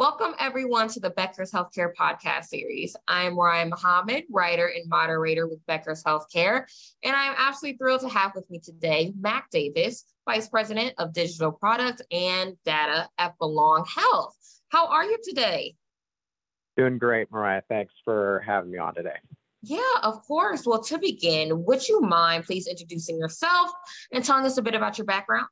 Welcome, everyone, to the Becker's Healthcare podcast series. I'm Mariah Muhammad, writer and moderator with Becker's Healthcare, and I'm absolutely thrilled to have with me today Mac Davis, Vice President of Digital Product and Data at Belong Health. How are you today? Doing great, Mariah. Thanks for having me on today. Yeah, of course. Well, to begin, would you mind please introducing yourself and telling us a bit about your background?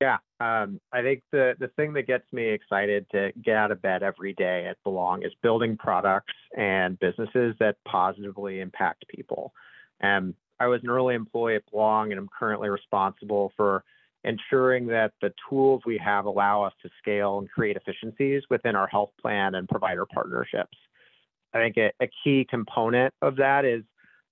Yeah, um, I think the the thing that gets me excited to get out of bed every day at Belong is building products and businesses that positively impact people. And I was an early employee at Belong, and I'm currently responsible for ensuring that the tools we have allow us to scale and create efficiencies within our health plan and provider partnerships. I think a, a key component of that is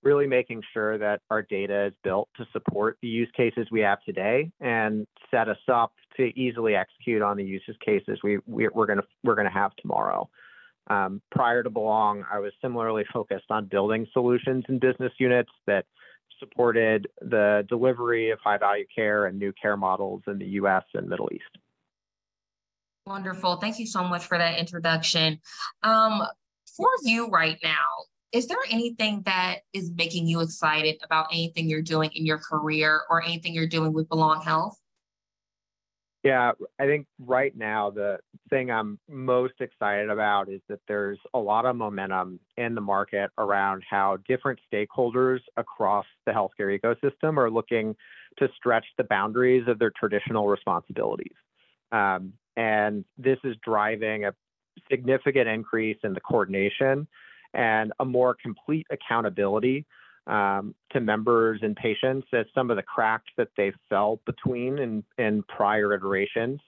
really making sure that our data is built to support the use cases we have today and set us up to easily execute on the use cases we, we are going to we're going to have tomorrow. Um, prior to Belong, I was similarly focused on building solutions and business units that supported the delivery of high value care and new care models in the US and Middle East. Wonderful. Thank you so much for that introduction. Um, for you right now, is there anything that is making you excited about anything you're doing in your career or anything you're doing with Belong Health? Yeah, I think right now the thing I'm most excited about is that there's a lot of momentum in the market around how different stakeholders across the healthcare ecosystem are looking to stretch the boundaries of their traditional responsibilities. Um, and this is driving a significant increase in the coordination and a more complete accountability um, to members and patients as some of the cracks that they fell between in, in prior iterations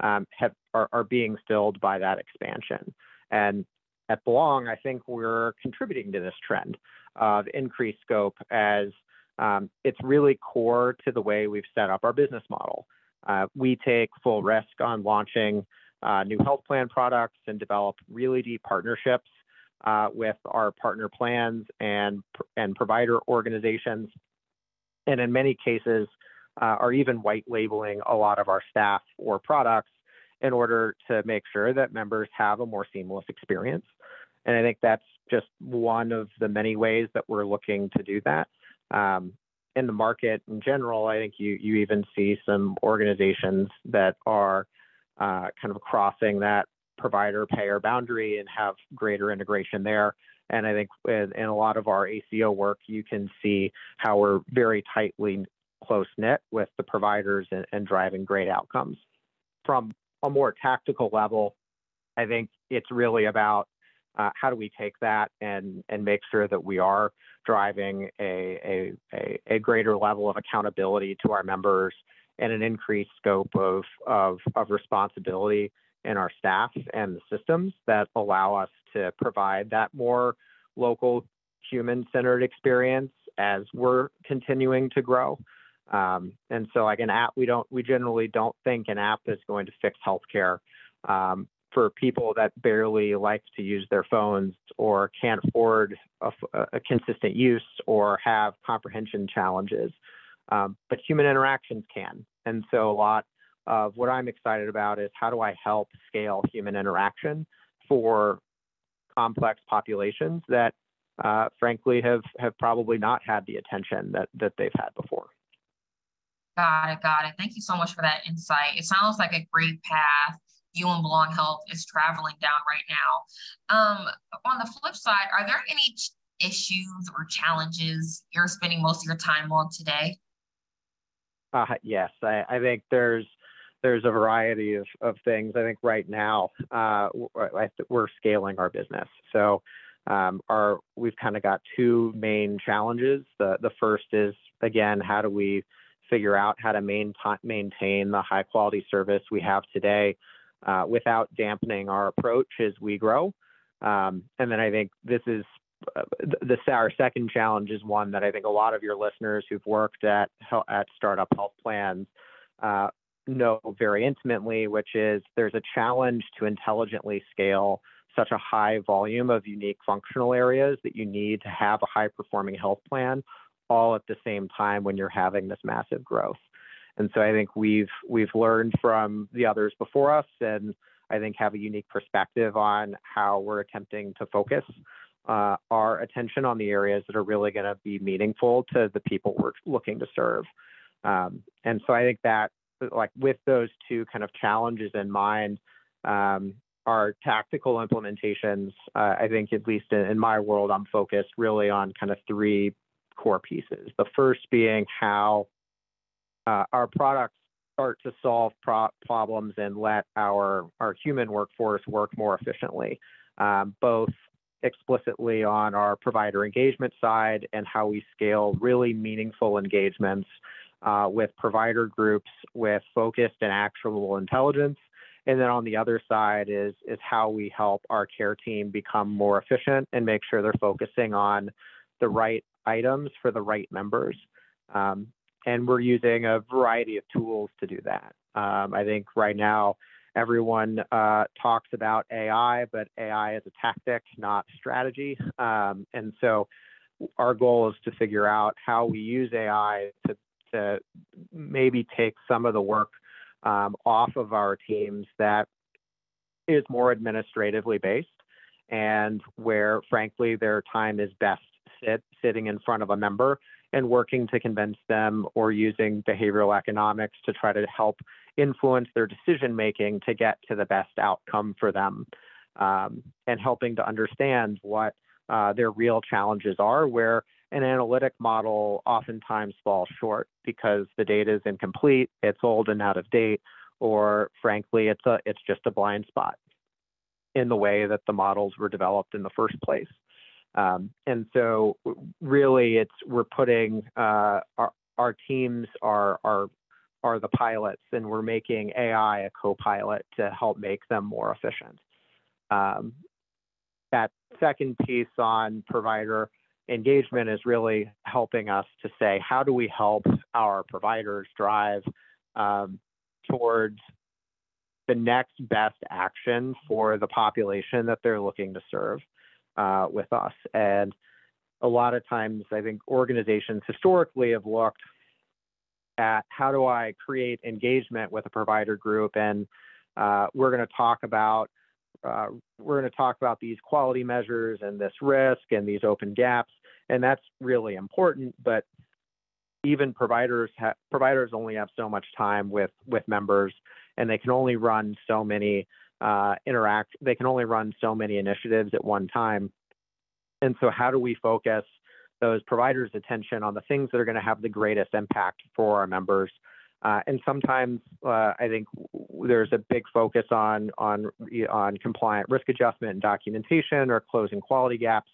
um, have, are, are being filled by that expansion. And at Belong, I think we're contributing to this trend of increased scope as um, it's really core to the way we've set up our business model. Uh, we take full risk on launching uh, new health plan products and develop really deep partnerships uh, with our partner plans and, and provider organizations. And in many cases, uh, are even white labeling a lot of our staff or products in order to make sure that members have a more seamless experience. And I think that's just one of the many ways that we're looking to do that. Um, in the market in general, I think you you even see some organizations that are uh, kind of crossing that provider payer boundary and have greater integration there. And I think in, in a lot of our ACO work, you can see how we're very tightly close knit with the providers and, and driving great outcomes. From a more tactical level, I think it's really about uh, how do we take that and and make sure that we are driving a, a, a, greater level of accountability to our members and an increased scope of, of, of responsibility in our staff and the systems that allow us to provide that more local human centered experience as we're continuing to grow. Um, and so like an app, we don't, we generally don't think an app is going to fix healthcare. Um, for people that barely like to use their phones or can't afford a, a consistent use or have comprehension challenges. Um, but human interactions can. And so a lot of what I'm excited about is how do I help scale human interaction for complex populations that uh, frankly have have probably not had the attention that that they've had before. Got it, got it. Thank you so much for that insight. It sounds like a great path you and Belong Health is traveling down right now. Um, on the flip side, are there any ch- issues or challenges you're spending most of your time on today? Uh, yes, I, I think there's there's a variety of, of things. I think right now uh, we're scaling our business. So um, our we've kind of got two main challenges. The the first is again how do we figure out how to main, maintain the high quality service we have today uh, without dampening our approach as we grow. Um, and then I think this is uh, our second challenge is one that I think a lot of your listeners who've worked at at startup health plans uh, know very intimately, which is there's a challenge to intelligently scale such a high volume of unique functional areas that you need to have a high performing health plan all at the same time when you're having this massive growth. And so I think we've we've learned from the others before us and I think have a unique perspective on how we're attempting to focus uh, our attention on the areas that are really going to be meaningful to the people we're looking to serve. Um, and so I think that like with those two kind of challenges in mind, um, our tactical implementations, uh, I think at least in, in, my world, I'm focused really on kind of three core pieces. The first being how uh, our products start to solve pro- problems and let our our human workforce work more efficiently, um, both explicitly on our provider engagement side and how we scale really meaningful engagements uh, with provider groups with focused and actionable intelligence. And then on the other side is, is how we help our care team become more efficient and make sure they're focusing on the right items for the right members. Um, and we're using a variety of tools to do that. Um, I think right now, everyone uh, talks about AI, but AI is a tactic, not strategy. Um, and so our goal is to figure out how we use AI to to maybe take some of the work um, off of our teams that is more administratively based and where, frankly, their time is best sit, sitting in front of a member and working to convince them or using behavioral economics to try to help influence their decision making to get to the best outcome for them um, and helping to understand what uh, their real challenges are where an analytic model oftentimes falls short because the data is incomplete, it's old and out of date, or frankly, it's a it's just a blind spot in the way that the models were developed in the first place. Um, and so, really, it's we're putting uh, our our teams are are are the pilots, and we're making AI a co-pilot to help make them more efficient. Um, that second piece on provider engagement is really helping us to say, how do we help our providers drive um, towards the next best action for the population that they're looking to serve uh, with us? And a lot of times, I think organizations historically have looked at how do I create engagement with a provider group, and uh, we're going to talk about uh, we're going to talk about these quality measures and this risk and these open gaps, and that's really important. But even providers ha- providers only have so much time with with members, and they can only run so many uh, interact. They can only run so many initiatives at one time. And so, how do we focus those providers' attention on the things that are going to have the greatest impact for our members? Uh, and sometimes uh, I think there's a big focus on on on compliant risk adjustment and documentation or closing quality gaps.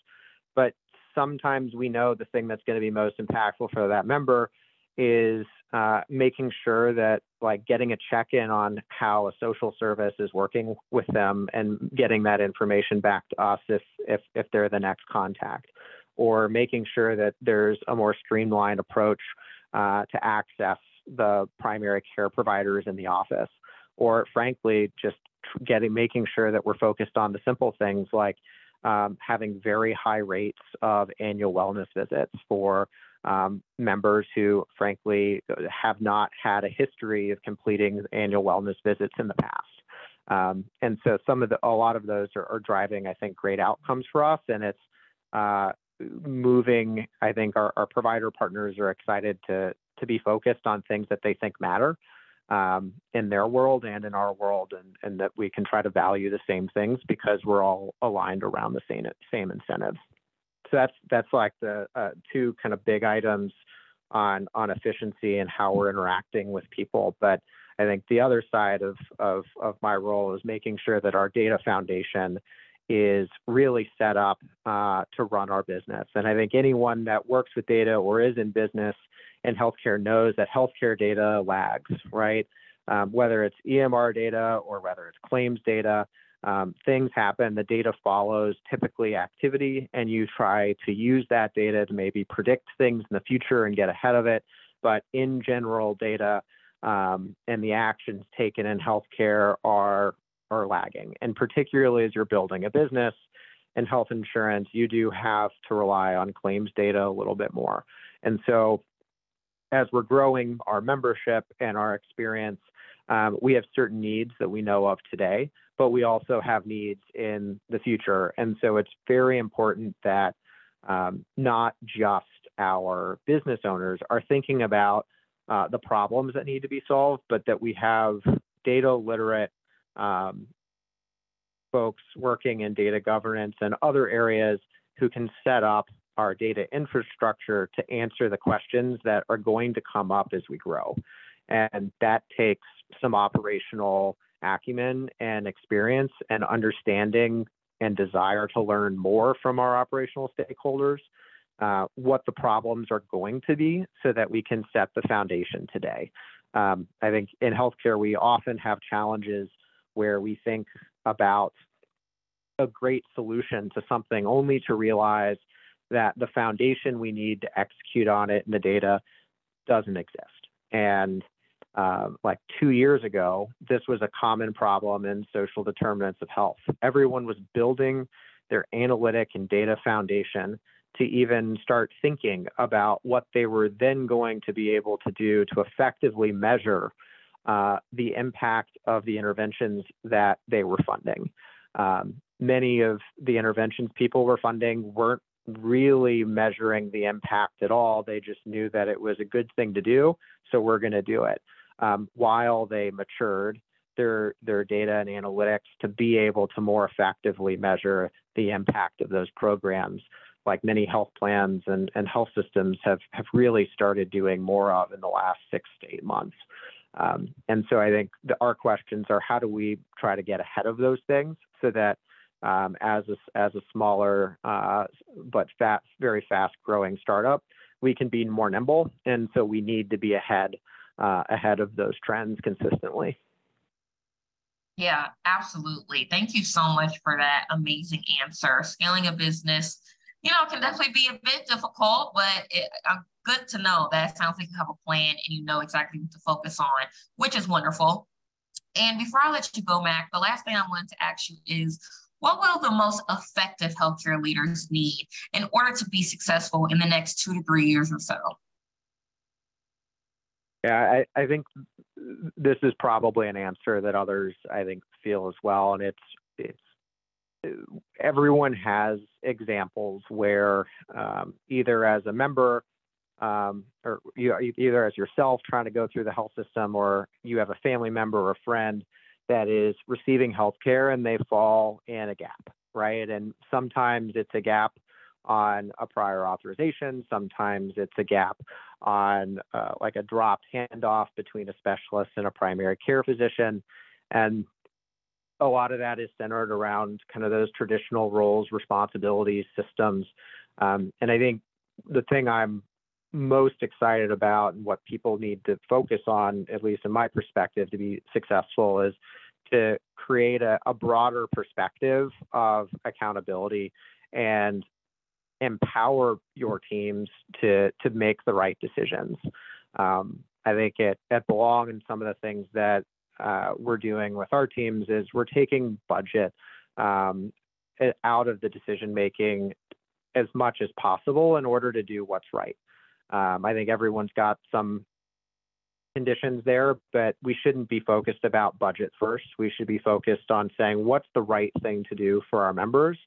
But sometimes we know the thing that's going to be most impactful for that member is uh, making sure that like getting a check-in on how a social service is working with them and getting that information back to us if if if they're the next contact, or making sure that there's a more streamlined approach uh, to access the primary care providers in the office, or frankly, just getting making sure that we're focused on the simple things like um, having very high rates of annual wellness visits for um, members who, frankly, have not had a history of completing annual wellness visits in the past. Um, and so, some of the, a lot of those are, are, driving, I think, great outcomes for us, and it's uh, moving. I think our, our provider partners are excited to to be focused on things that they think matter um, in their world and in our world, and, and that we can try to value the same things because we're all aligned around the same same incentives. So that's that's like the uh, two kind of big items on on efficiency and how we're interacting with people. But I think the other side of of of my role is making sure that our data foundation is really set up uh, to run our business. And I think anyone that works with data or is in business in healthcare knows that healthcare data lags, right? Um, whether it's EMR data or whether it's claims data, um, things happen, the data follows typically activity, and you try to use that data to maybe predict things in the future and get ahead of it. But in general, data um, and the actions taken in healthcare are are lagging. And particularly as you're building a business in health insurance, you do have to rely on claims data a little bit more. And so as we're growing our membership and our experience, um, we have certain needs that we know of today, but we also have needs in the future. And so it's very important that um, not just our business owners are thinking about uh, the problems that need to be solved, but that we have data literate um, folks working in data governance and other areas who can set up our data infrastructure to answer the questions that are going to come up as we grow. And that takes some operational acumen and experience and understanding and desire to learn more from our operational stakeholders, uh, what the problems are going to be so that we can set the foundation today. Um, I think in healthcare, we often have challenges where we think about a great solution to something only to realize that the foundation we need to execute on it and the data doesn't exist. And uh, like two years ago, this was a common problem in social determinants of health. Everyone was building their analytic and data foundation to even start thinking about what they were then going to be able to do to effectively measure uh, the impact of the interventions that they were funding. Um, many of the interventions people were funding weren't really measuring the impact at all. They just knew that it was a good thing to do, so we're going to do it um, while they matured their their data and analytics to be able to more effectively measure the impact of those programs like many health plans and, and health systems have, have really started doing more of in the last six to eight months. Um, and so I think the, our questions are how do we try to get ahead of those things so that um, as, a, as a smaller uh, but fast, very fast growing startup, we can be more nimble. And so we need to be ahead uh, ahead of those trends consistently. Yeah, absolutely. Thank you so much for that amazing answer. Scaling a business, you know, can definitely be a bit difficult, but it, I'm good to know that sounds like you have a plan and you know exactly what to focus on, which is wonderful. And before I let you go, Mac, the last thing I wanted to ask you is what will the most effective healthcare leaders need in order to be successful in the next two to three years or so? Yeah, I, I think this is probably an answer that others I think feel as well, and it's it's everyone has examples where um, either as a member um, or you, either as yourself trying to go through the health system or you have a family member or a friend that is receiving health care and they fall in a gap, right? And sometimes it's a gap on a prior authorization. Sometimes it's a gap on uh, like a dropped handoff between a specialist and a primary care physician. And a lot of that is centered around kind of those traditional roles, responsibilities, systems. Um, and I think the thing I'm most excited about and what people need to focus on, at least in my perspective, to be successful is to create a, a broader perspective of accountability and empower your teams to to make the right decisions. Um, I think it at Belong and some of the things that uh, we're doing with our teams is we're taking budget um, out of the decision making as much as possible in order to do what's right. Um, I think everyone's got some conditions there, but we shouldn't be focused about budget first. We should be focused on saying what's the right thing to do for our members,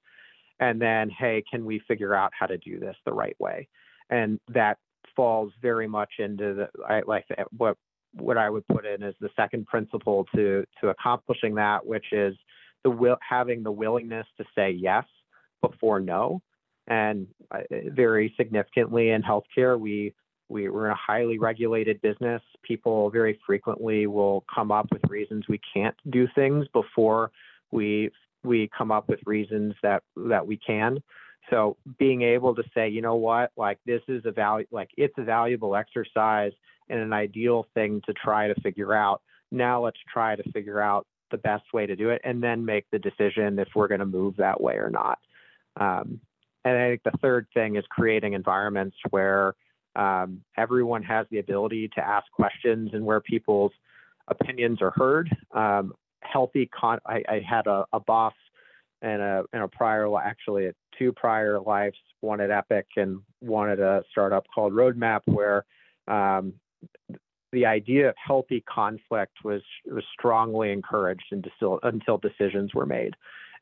and then hey, can we figure out how to do this the right way? And that falls very much into the I, like what what I would put in as the second principle to to accomplishing that, which is the will having the willingness to say yes before no. And uh, very significantly in healthcare, we we, we're in a highly regulated business. People very frequently will come up with reasons we can't do things before we we come up with reasons that that we can. So being able to say, you know what, like this is a value, like it's a valuable exercise and an ideal thing to try to figure out. Now let's try to figure out the best way to do it, and then make the decision if we're going to move that way or not. Um, and I think the third thing is creating environments where um, everyone has the ability to ask questions and where people's opinions are heard. Um, healthy con. I, I had a, a, boss and a in a prior actually two prior lives, one at Epic and one at a startup called Roadmap, where um, the idea of healthy conflict was was strongly encouraged until decisions were made.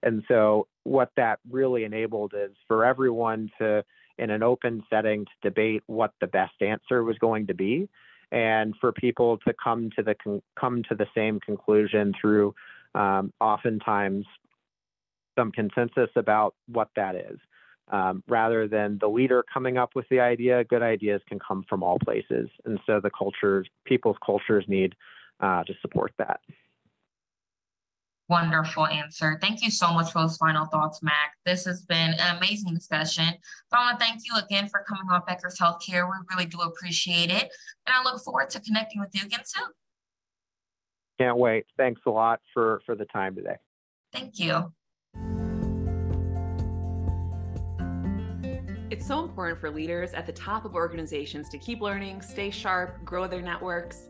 And so what that really enabled is for everyone to in an open setting to debate what the best answer was going to be. And for people to come to the come to the same conclusion through um, oftentimes some consensus about what that is. Um, rather than the leader coming up with the idea good ideas can come from all places. And so the cultures people's cultures need uh, to support that Wonderful answer. Thank you so much for those final thoughts, Mac. This has been an amazing discussion. But I want to thank you again for coming on Becker's Healthcare. We really do appreciate it. And I look forward to connecting with you again soon. Can't wait. Thanks a lot for, for the time today. Thank you. It's so important for leaders at the top of organizations to keep learning, stay sharp, grow their networks.